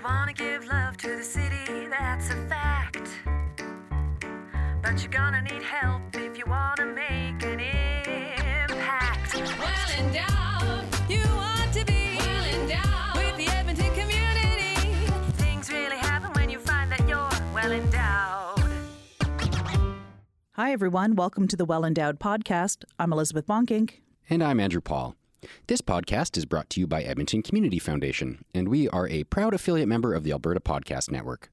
You wanna give love to the city, that's a fact. But you're gonna need help if you wanna make an impact. Well endowed, you want to be well endowed with the Edmonton community. Things really happen when you find that you're well endowed. Hi, everyone. Welcome to the Well Endowed podcast. I'm Elizabeth Bonkink. And I'm Andrew Paul. This podcast is brought to you by Edmonton Community Foundation, and we are a proud affiliate member of the Alberta Podcast Network.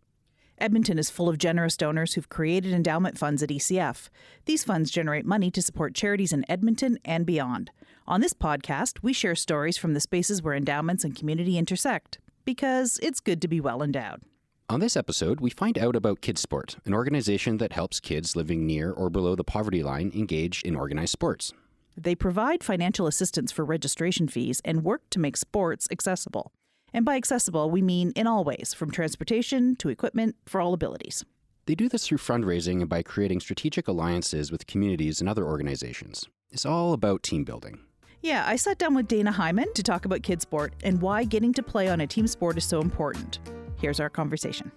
Edmonton is full of generous donors who've created endowment funds at ECF. These funds generate money to support charities in Edmonton and beyond. On this podcast, we share stories from the spaces where endowments and community intersect, because it's good to be well endowed. On this episode, we find out about Kidsport, an organization that helps kids living near or below the poverty line engage in organized sports. They provide financial assistance for registration fees and work to make sports accessible. And by accessible, we mean in all ways, from transportation to equipment for all abilities. They do this through fundraising and by creating strategic alliances with communities and other organizations. It's all about team building. Yeah, I sat down with Dayna Hyman to talk about KidSport and why getting to play on a team sport is so important. Here's our conversation.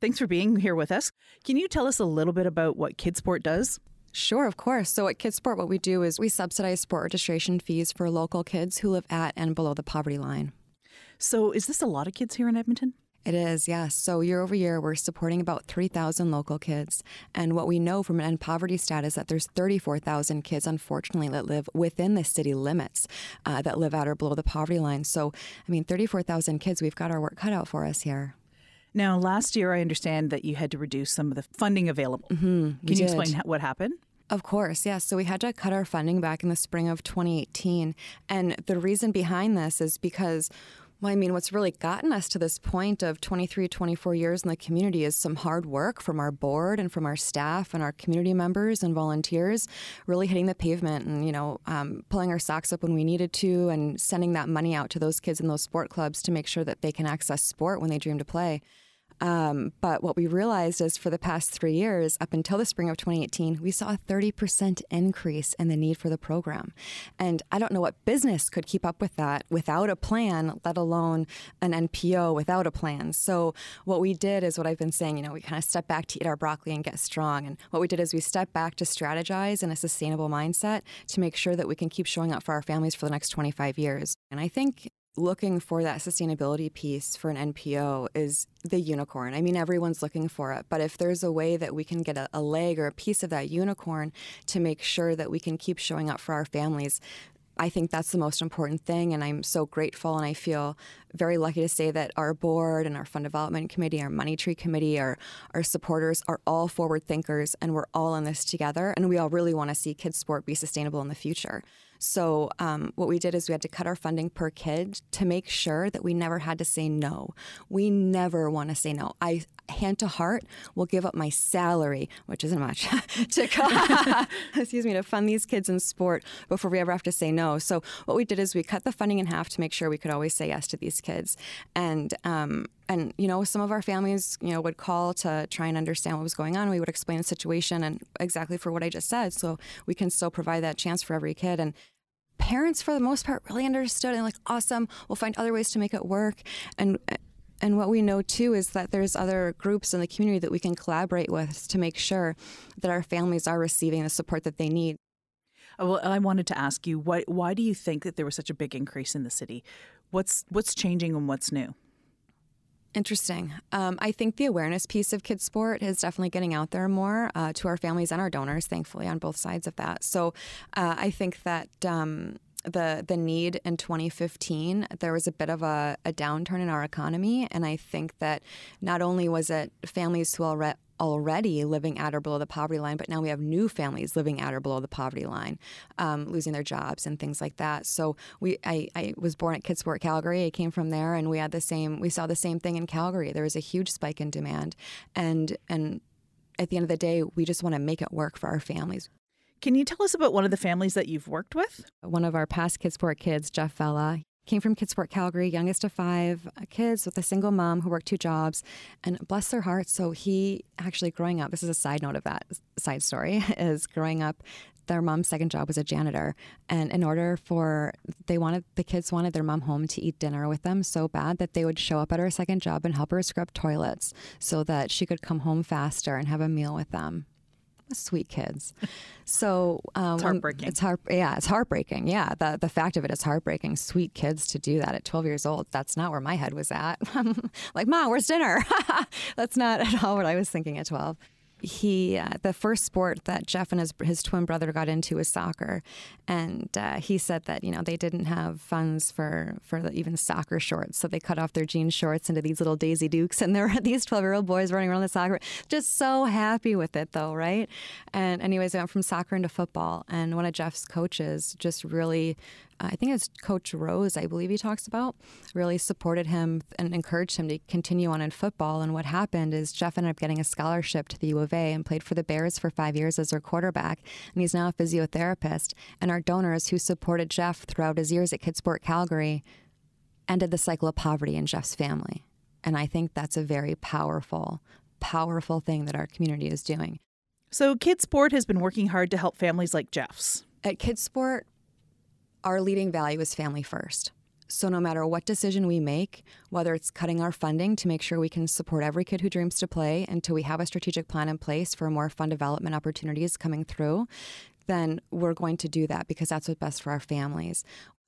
Thanks for being here with us. Can you tell us a little bit about what KidSport does? Sure, of course. So at Kidsport, what we do is we subsidize sport registration fees for local kids who live at and below the poverty line. So, is this a lot of kids here in Edmonton? It is, yes. So year over year, we're supporting about 3,000 local kids. And what we know from an end poverty stat is that there's 34,000 kids, unfortunately, that live within the city limits uh, that live at or below the poverty line. So, I mean, 34,000 kids, we've got our work cut out for us here. Now, last year, I understand that you had to reduce some of the funding available. Mm-hmm, Can you did. explain what happened? Of course, yes. So we had to cut our funding back in the spring of 2018. And the reason behind this is because, well, I mean, what's really gotten us to this point of 23, 24 years in the community is some hard work from our board and from our staff and our community members and volunteers, really hitting the pavement and, you know, um, pulling our socks up when we needed to and sending that money out to those kids in those sport clubs to make sure that they can access sport when they dream to play. Um, but what we realized is for the past three years, up until the spring of 2018, we saw a 30% increase in the need for the program. And I don't know what business could keep up with that without a plan, let alone an NPO without a plan. So what we did is what I've been saying, you know, we kind of step back to eat our broccoli and get strong. And what we did is we stepped back to strategize in a sustainable mindset to make sure that we can keep showing up for our families for the next 25 years. And I think looking for that sustainability piece for an NPO is the unicorn. I mean, everyone's looking for it, but if there's a way that we can get a, a, leg or a piece of that unicorn to make sure that we can keep showing up for our families, I think that's the most important thing. And I'm so grateful and I feel very lucky to say that our board and our fund development committee, our money tree committee, our, our supporters are all forward thinkers and we're all in this together. And we all really want to see KidSport be sustainable in the future. So, um, what we did is we had to cut our funding per kid to make sure that we never had to say no. We never want to say no. I, hand to heart, will give up my salary, which isn't much, to excuse me, to fund these kids in sport before we ever have to say no. So, what we did is we cut the funding in half to make sure we could always say yes to these kids. And, um, and you know some of our families you know would call to try and understand what was going on we would explain the situation and exactly for what i just said so we can still provide that chance for every kid and parents for the most part really understood and like awesome we'll find other ways to make it work and and what we know too is that there's other groups in the community that we can collaborate with to make sure that our families are receiving the support that they need Uh, Well, I wanted to ask you why why do you think that there was such a big increase in the city? What's what's changing and what's new? Interesting. Um, I think the awareness piece of KidSport is definitely getting out there more uh, to our families and our donors, thankfully, on both sides of that. So uh, I think that. Um, the the need in 2015 there was a bit of a, a downturn in our economy and i think that not only was it families who already already living at or below the poverty line, but now we have new families living at or below the poverty line, um, losing their jobs and things like that. So we, I, I was born at Kidsport Calgary. I came from there, and we had the same. We saw the same thing in Calgary. There was a huge spike in demand, and and at the end of the day, we just want to make it work for our families. Can you tell us about one of the families that you've worked with? One of our past Kidsport kids, Jeff Vella, Came from Kidsport Calgary, youngest of five uh, kids with a single mom who worked two jobs. And bless their hearts, so he actually growing up, this is a side note of that side story, is growing up their mom's second job was a janitor and in order for they wanted the kids wanted their mom home to eat dinner with them so bad that they would show up at her second job and help her scrub toilets so that she could come home faster and have a meal with them sweet kids. So um, it's heartbreaking. It's heart. Yeah, it's heartbreaking. Yeah, the the fact of it is heartbreaking. Sweet kids to do that at 12 years old. That's not where my head was at. like, mom, where's dinner? That's not at all what I was thinking at 12 he uh, the first sport that Jeff and his his twin brother got into was soccer, and uh, he said that you know they didn't have funds for for the, even soccer shorts, so they cut off their jean shorts into these little Daisy Dukes, and there were these twelve year old boys running around the soccer, just so happy with it though, right? And anyways, I went from soccer into football, and one of Jeff's coaches just really I think it's Coach Rose, I believe he talks about, really supported him and encouraged him to continue on in football. And what happened is Jeff ended up getting a scholarship to the U of A and played for the Bears for five years as their quarterback. And he's now a physiotherapist. And our donors who supported Jeff throughout his years at Kidsport Calgary ended the cycle of poverty in Jeff's family. And I think that's a very powerful, powerful thing that our community is doing. So, Kidsport has been working hard to help families like Jeff's. At Kidsport, our leading value is family first. So, no matter what decision we make, whether it's cutting our funding to make sure we can support every kid who dreams to play until we have a strategic plan in place for more fund development opportunities coming through, then we're going to do that because that's what's best for our families.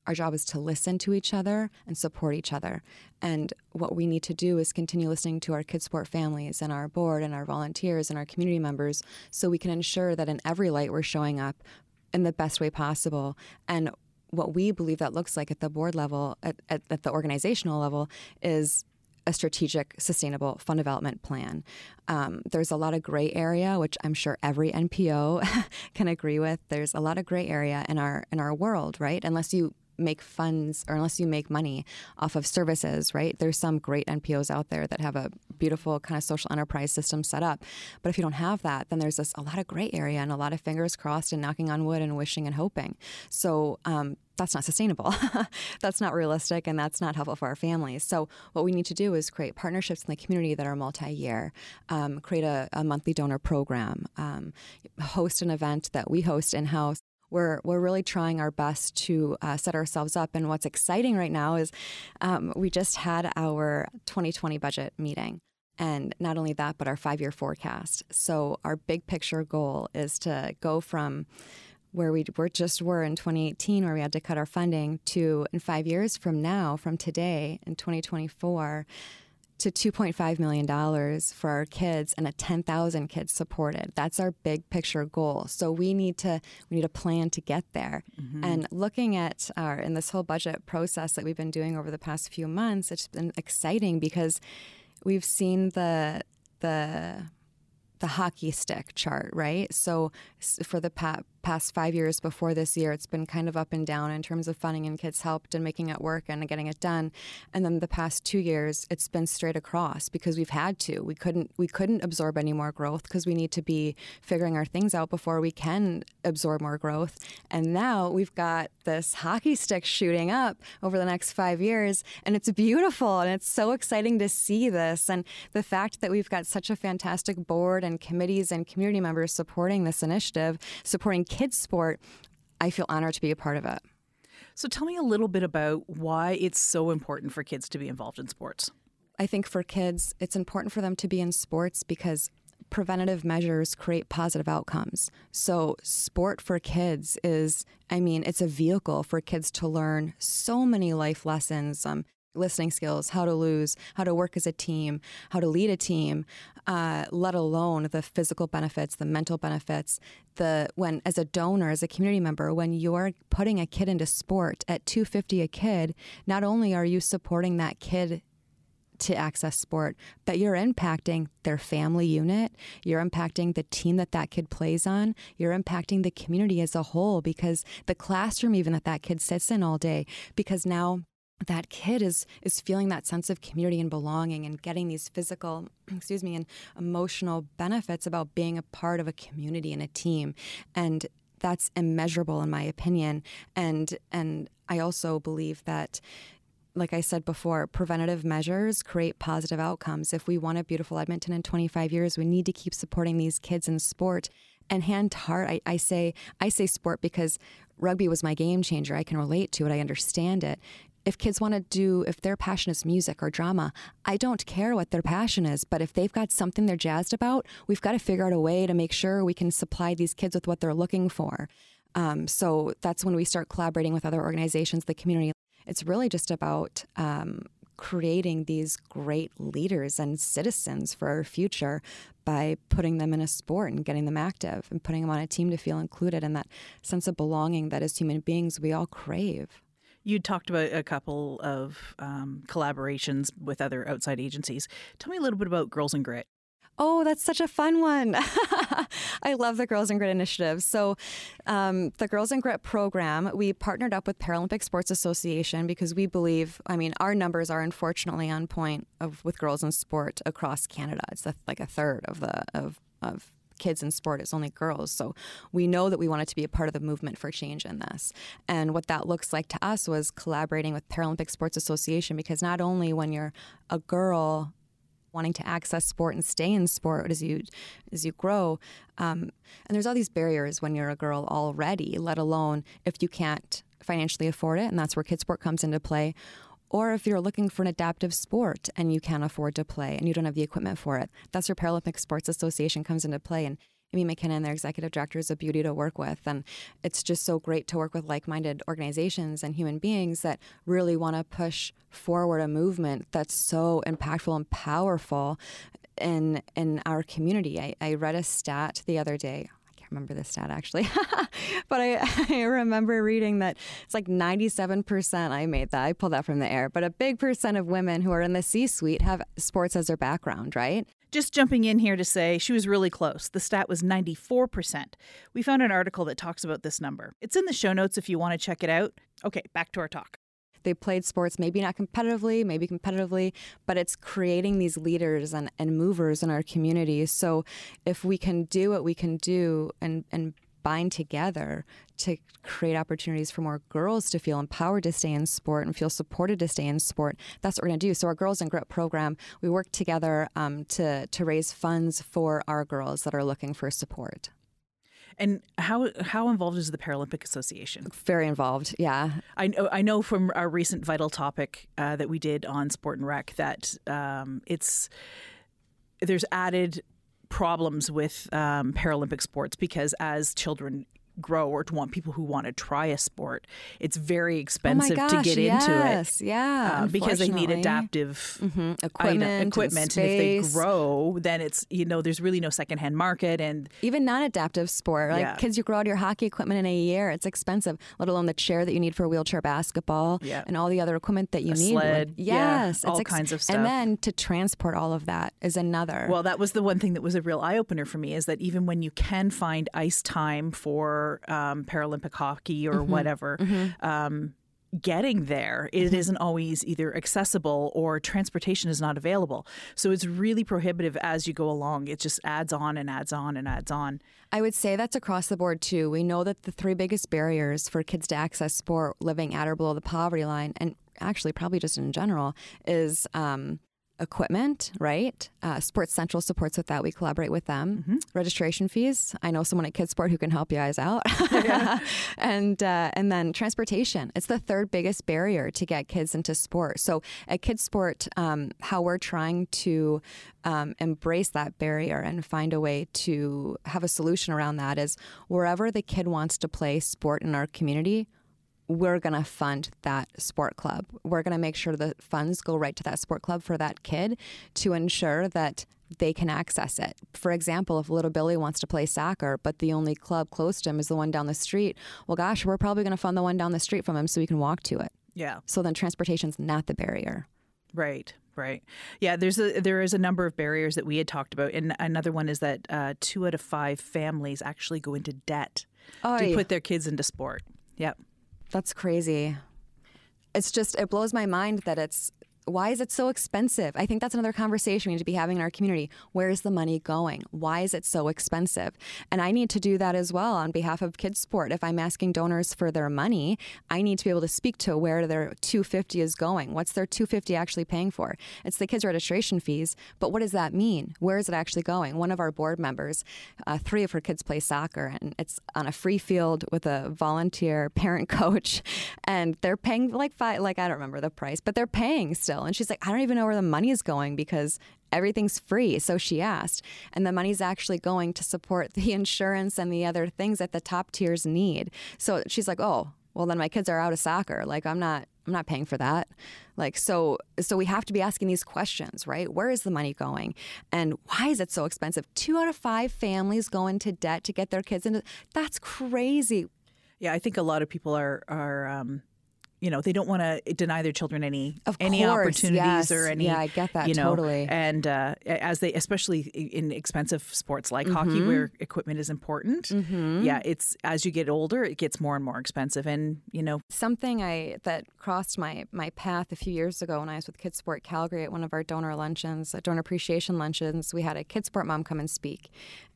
Our job is to listen to each other and support each other. And what we need to do is continue listening to our Kidsport families and our board and our volunteers and our community members so we can ensure that in every light we're showing up in the best way possible. And what we believe that looks like at the board level, at, at, at the organizational level, is a strategic, sustainable fund development plan. Um, there's a lot of gray area, which I'm sure every NPO can agree with. There's a lot of gray area in our in our world, right? Unless you make funds or unless you make money off of services, right? There's some great NPOs out there that have a beautiful kind of social enterprise system set up. But if you don't have that, then there's this, a lot of gray area and a lot of fingers crossed and knocking on wood and wishing and hoping. So um, that's not sustainable. that's not realistic and that's not helpful for our families. So, what we need to do is create partnerships in the community that are multi year, um, create a, a, monthly donor program, um, host an event that we host in house we're, we're really trying our best to uh, set ourselves up. And what's exciting right now is um, we just had our 2020 budget meeting. And not only that, but our five year forecast. So, our big picture goal is to go from where we were just were in 2018, where we had to cut our funding, to in five years from now, from today in 2024, to $2.5 million for our kids and a 10,000 kids supported. That's our big picture goal. So we need to we need a plan to get there. Mm-hmm. And looking at our in this whole budget process that we've been doing over the past few months, it's been exciting because we've seen the the the hockey stick chart, right? So for the pa- past five years before this year, it's been kind of up and down in terms of funding and kids helped and making it work and getting it done. And then the past two years, it's been straight across because we've had to. We couldn't we couldn't absorb any more growth because we need to be figuring our things out before we can absorb more growth. And now we've got this hockey stick shooting up over the next five years, and it's beautiful and it's so exciting to see this. And the fact that we've got such a fantastic board and committees and community members supporting this initiative, supporting KidSport, I feel honored to be a part of it. So tell me a little bit about why it's so important for kids to be involved in sports. I think for kids, it's important for them to be in sports because preventative measures create positive outcomes. So, sport for kids is, I mean, it's a vehicle for kids to learn so many life lessons. Um, listening skills, how to lose, how to work as a team, how to lead a team, uh, let alone the physical benefits, the mental benefits. The when as a donor, as a community member, when you're putting a kid into sport at 250 a kid, not only are you supporting that kid to access sport, but you're impacting their family unit. You're impacting the team that that kid plays on. You're impacting the community as a whole because the classroom, even that that kid sits in all day, because now that kid is is feeling that sense of community and belonging and getting these physical excuse me and emotional benefits about being a part of a community and a team and that's immeasurable in my opinion and and I also believe that like I said before, preventative measures create positive outcomes. If we want a beautiful Edmonton in 25 years, we need to keep supporting these kids in sport And hand to heart, I, I say I say sport because rugby was my game changer. I can relate to it. I understand it. If kids want to do, if their passion is music or drama, I don't care what their passion is. But if they've got something they're jazzed about, we've got to figure out a way to make sure we can supply these kids with what they're looking for. Um, so that's when we start collaborating with other organizations, the community. It's really just about um, creating these great leaders and citizens for our future by putting them in a sport and getting them active and putting them on a team to feel included and that sense of belonging that as human beings we all crave. You talked about a couple of um, collaborations with other outside agencies. Tell me a little bit about Girls and Grit. Oh, that's such a fun one. I love the Girls and Grit initiative. So, um, the Girls and Grit program, we partnered up with Paralympic Sports Association because we believe, I mean, our numbers are unfortunately on point of with girls in sport across Canada. It's like a third of the of of kids in sport is only girls. So we know that we wanted to be a part of the movement for change in this. And what that looks like to us was collaborating with Paralympic Sports Association because not only when you're a girl wanting to access sport and stay in sport as you as you grow. Um, and there's all these barriers when you're a girl already, let alone if you can't financially afford it, and that's where KidSport comes into play. Or if you're looking for an adaptive sport and you can't afford to play and you don't have the equipment for it, that's where Paralympic Sports Association comes into play. And Amy McKinnon, their executive director, is a beauty to work with. And it's just so great to work with like minded organizations and human beings that really want to push forward a movement that's so impactful and powerful in in our community. I, I read a stat the other day. Can't remember the stat actually, but I, I remember reading that it's like 97%. I made that, I pulled that from the air, but a big percent of women who are in the C suite have sports as their background, right? Just jumping in here to say she was really close. The stat was 94%. We found an article that talks about this number. It's in the show notes if you want to check it out. Okay, back to our talk. They played sports, maybe not competitively, maybe competitively, but it's creating these leaders and, and movers in our community. So if we can do what we can do and, and bind together to create opportunities for more girls to feel empowered to stay in sport and feel supported to stay in sport. That's what we're going to do. So our Girls and Grit program, we work together um, to to raise funds for our girls that are looking for support. And how how involved is the Paralympic Association? Very involved, yeah. I know I know from our recent vital topic uh, that we did on Sport and Rec that um, it's there's added problems with um, Paralympic sports because as children grow or to want people who want to try a sport, it's very expensive oh to get yes, into it. Yeah, uh, because they need adaptive mm-hmm. equipment, item, equipment. And, and, if they grow, then it's you know there's really no secondhand market and even non-adaptive sport like Yeah. kids you grow out your hockey equipment in a year it's expensive let alone the chair that you need for wheelchair basketball Yeah. and all the other equipment that you A need sled, yeah, yes all it's kinds of stuff. and then to transport all of that is another Well, that was the one thing that was a real eye opener for me is that even when you can find ice time for um, Paralympic hockey or whatever, um, getting there it isn't always either accessible or transportation is not available. So it's really prohibitive as you go along. It just adds on and adds on and adds on. I would say that's across the board too. We know that the three biggest barriers for kids to access sport living at or below the poverty line, and actually probably just in general, is um, equipment, right? Uh, Sports Central supports with that. We collaborate with them. Registration fees. I know someone at Kidsport who can help you guys out. and uh, and then transportation. It's the third biggest barrier to get kids into sport. So at Kidsport, um, how we're trying to um, embrace that barrier and find a way to have a solution around that is wherever the kid wants to play sport in our community, we're going to fund that sport club. We're going to make sure the funds go right to that sport club for that kid to ensure that they can access it. For example, if little Billy wants to play soccer, but the only club close to him is the one down the street, well, gosh, we're probably going to fund the one down the street from him so he can walk to it. Yeah. So then transportation's not the barrier. Right, right. Yeah, there's a there is a number of barriers that we had talked about, and another one is that uh, two out of five families actually go into debt to Oy. put their kids into sport. Yep. That's crazy. It's just it blows my mind that it's why is it so expensive? I think that's another conversation we need to be having in our community. Where's the money going? Why is it so expensive? And I need to do that as well on behalf of KidSport. If I'm asking donors for their money, I need to be able to speak to where their 250 is going. What's their 250 actually paying for? It's the kids' registration fees, but what does that mean? Where is it actually going? One of our board members, uh, three of her kids play soccer, and it's on a free field with a volunteer parent coach, and they're paying like five, like I don't remember the price, but they're paying still. And she's like, I don't even know where the money is going because everything's free. So she asked. And the money's actually going to support the insurance and the other things that the top tiers need. So she's like, oh, well then my kids are out of soccer. Like I'm not I'm not paying for that. Like so so we have to be asking these questions, right? Where is the money going? And why is it so expensive? 2 out of 5 families go into debt to get their kids into That's crazy. Yeah, I think a lot of people are are um, you know they don't want to deny their children any Of any course, opportunities yes. or any Yeah, I get that you know, totally. and uh, as they especially in expensive sports like hockey Mm-hmm. where equipment is important yeah it's as you get older it gets more and more expensive and you know something I that crossed my my path a few years ago when I was with KidSport Calgary at one of our donor luncheons, uh, donor appreciation luncheons. We had a KidSport mom come and speak,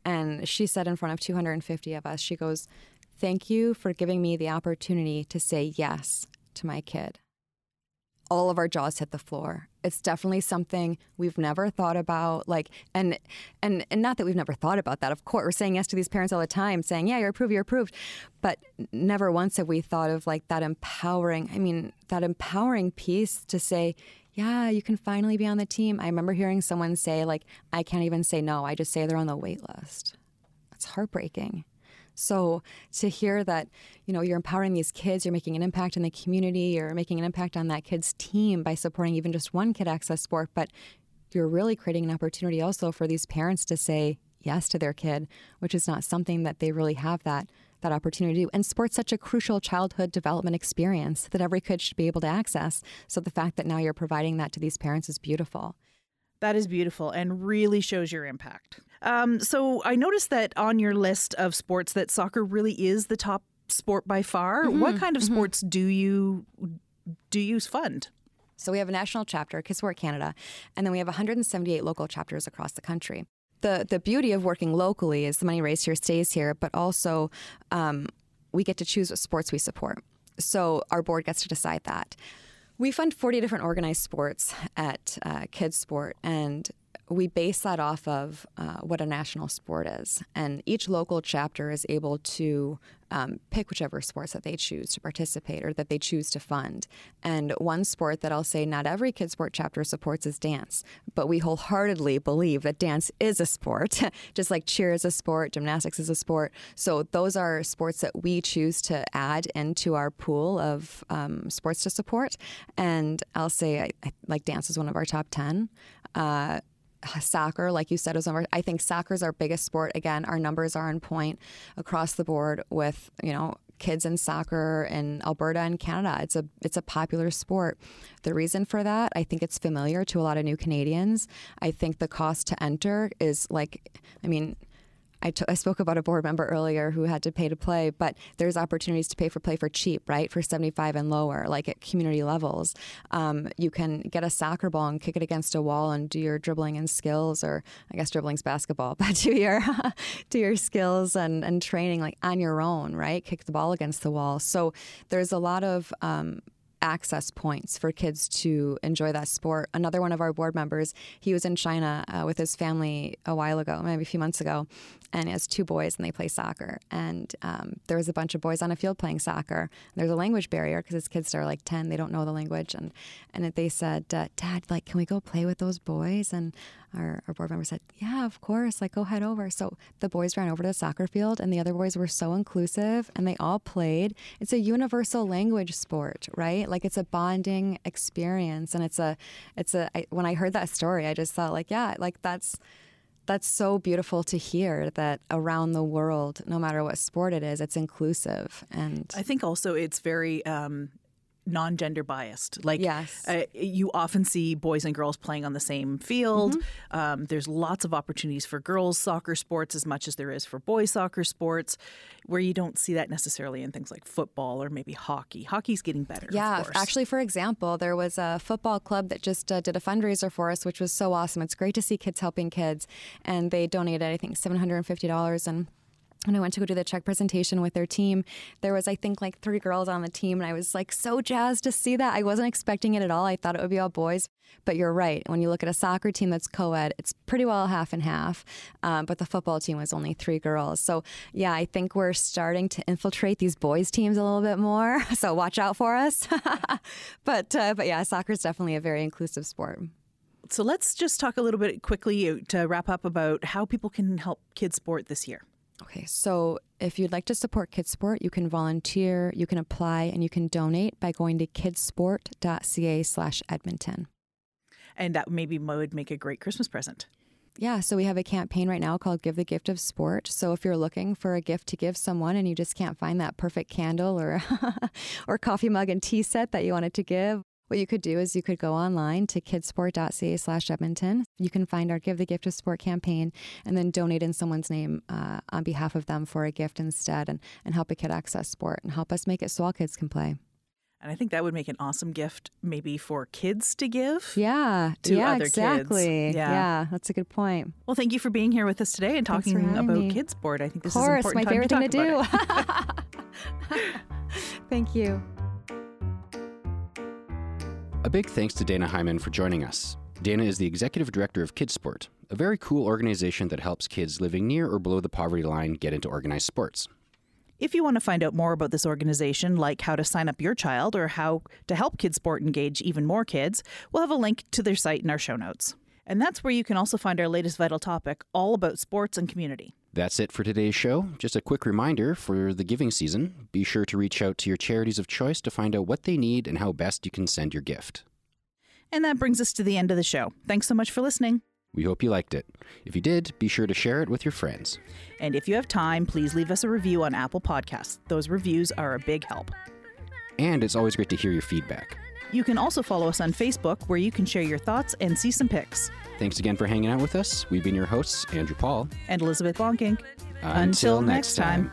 and she said in front of 250 of us, she goes, "Thank you for giving me the opportunity to say yes to my kid." all of our jaws hit the floor. It's definitely something we've never thought about. Like, and and and not that we've never thought about that. Of course, we're saying yes to these parents all the time, saying, "Yeah, you're approved, you're approved," but never once have we thought of like that empowering. I mean, that empowering piece to say. Yeah, you can finally be on the team. I remember hearing someone say, like, I can't even say no. I just say they're on the wait list. It's heartbreaking. So to hear that, you know, you're empowering these kids, you're making an impact in the community, you're making an impact on that kid's team by supporting even just one kid access sport, but you're really creating an opportunity also for these parents to say yes to their kid, which is not something that they really have that that opportunity to do. And sport's such a crucial childhood development experience that every kid should be able to access. So the fact that now you're providing that to these parents is beautiful. That is beautiful and really shows your impact. Um, so I noticed that on your list of sports that soccer really is the top sport by far. What kind of sports do you do you fund? So we have a national chapter, KidSport Canada, and then we have 178 local chapters across the country. The the beauty of working locally is the money raised here stays here, but also um, we get to choose what sports we support. So our board gets to decide that. We fund 40 different organized sports at uh, KidSport, and we base that off of uh, what a national sport is. And each local chapter is able to um, pick whichever sports that they choose to participate or that they choose to fund. And one sport that I'll say not every KidSport chapter supports is dance, but we wholeheartedly believe that dance is a sport, just like cheer is a sport, gymnastics is a sport. So those are sports that we choose to add into our pool of um, sports to support. And I'll say, I, I, like dance is one of our top 10. Uh, soccer, like you said, is over. I think soccer is our biggest sport. Again, our numbers are on point across the board with you know kids in soccer in Alberta and Canada. It's a it's a popular sport. The reason for that, I think it's familiar to a lot of new Canadians. I think the cost to enter is like, I mean. I, t- I spoke about a board member earlier who had to pay to play, but there's opportunities to pay for play for cheap, right? For 75 and lower, like at community levels. Um, you can get a soccer ball and kick it against a wall and do your dribbling and skills, or I guess dribbling's basketball, but do your do your skills and, and training like on your own, right? Kick the ball against the wall. So there's a lot of um, access points for kids to enjoy that sport. Another one of our board members, he was in China uh, with his family a while ago, maybe a few months ago, and has two boys and they play soccer. And um, there was a bunch of boys on a field playing soccer. There's a language barrier because his kids are like 10, they don't know the language. And, and they said, uh, Dad, like, can we go play with those boys? And our, our board member said, Yeah, of course. Like, go head over. So the boys ran over to the soccer field, and the other boys were so inclusive and they all played. It's a universal language sport, right? Like, it's a bonding experience. And it's a, it's a, I, when I heard that story, I just thought, like, yeah, like that's, that's so beautiful to hear that around the world, no matter what sport it is, it's inclusive. And I think also it's very um, non-gender biased. Like, Yes. uh, you often see boys and girls playing on the same field. Mm-hmm. Um, there's lots of opportunities for girls soccer sports as much as there is for boys soccer sports, where you don't see that necessarily in things like football or maybe hockey. Hockey's getting better. Yeah, actually, for example, there was a football club that just uh, did a fundraiser for us, which was so awesome. It's great to see kids helping kids, and they donated, I think, seven hundred and fifty dollars and. When I went to go do the check presentation with their team, there was I think like three girls on the team, and I was like so jazzed to see that. I wasn't expecting it at all. I thought it would be all boys, but you're right. When you look at a soccer team that's co-ed, it's pretty well half and half. Um, but the football team was only three girls. So yeah, I think we're starting to infiltrate these boys teams a little bit more. So watch out for us. but uh, but yeah, soccer is definitely a very inclusive sport. So let's just talk a little bit quickly to wrap up about how people can help KidSport this year. Okay, so if you'd like to support KidSport, you can volunteer, you can apply, and you can donate by going to kidsport.ca slash Edmonton. And that maybe would make a great Christmas present. Yeah, so we have a campaign right now called Give the Gift of Sport. So if you're looking for a gift to give someone and you just can't find that perfect candle or or coffee mug and tea set that you wanted to give, what you could do is you could go online to kidsport.ca slash Edmonton. You can find our Give the Gift of Sport campaign and then donate in someone's name uh, on behalf of them for a gift instead and, and help a kid access sport and help us make it so all kids can play. And I think that would make an awesome gift maybe for kids to give. Yeah, To yeah, other kids. exactly. Yeah. yeah, that's a good point. Well, thank you for being here with us today and Thanks talking about me. KidSport. I think this of course, is my an important favorite thing to do. Thank you. A big thanks to Dayna Hyman for joining us. Dana is the executive director of Kidsport, a very cool organization that helps kids living near or below the poverty line get into organized sports. If you want to find out more about this organization, like how to sign up your child or how to help Kidsport engage even more kids, we'll have a link to their site in our show notes. And that's where you can also find our latest vital topic, all about sports and community. That's it for today's show. Just a quick reminder for the giving season be sure to reach out to your charities of choice to find out what they need and how best you can send your gift. And that brings us to the end of the show. Thanks so much for listening. We hope you liked it. If you did, be sure to share it with your friends. And if you have time, please leave us a review on Apple Podcasts. Those reviews are a big help. And it's always great to hear your feedback. You can also follow us on Facebook, where you can share your thoughts and see some pics. Thanks again for hanging out with us. We've been your hosts, Andrew Paul. And Elizabeth Bonkink. Until next time.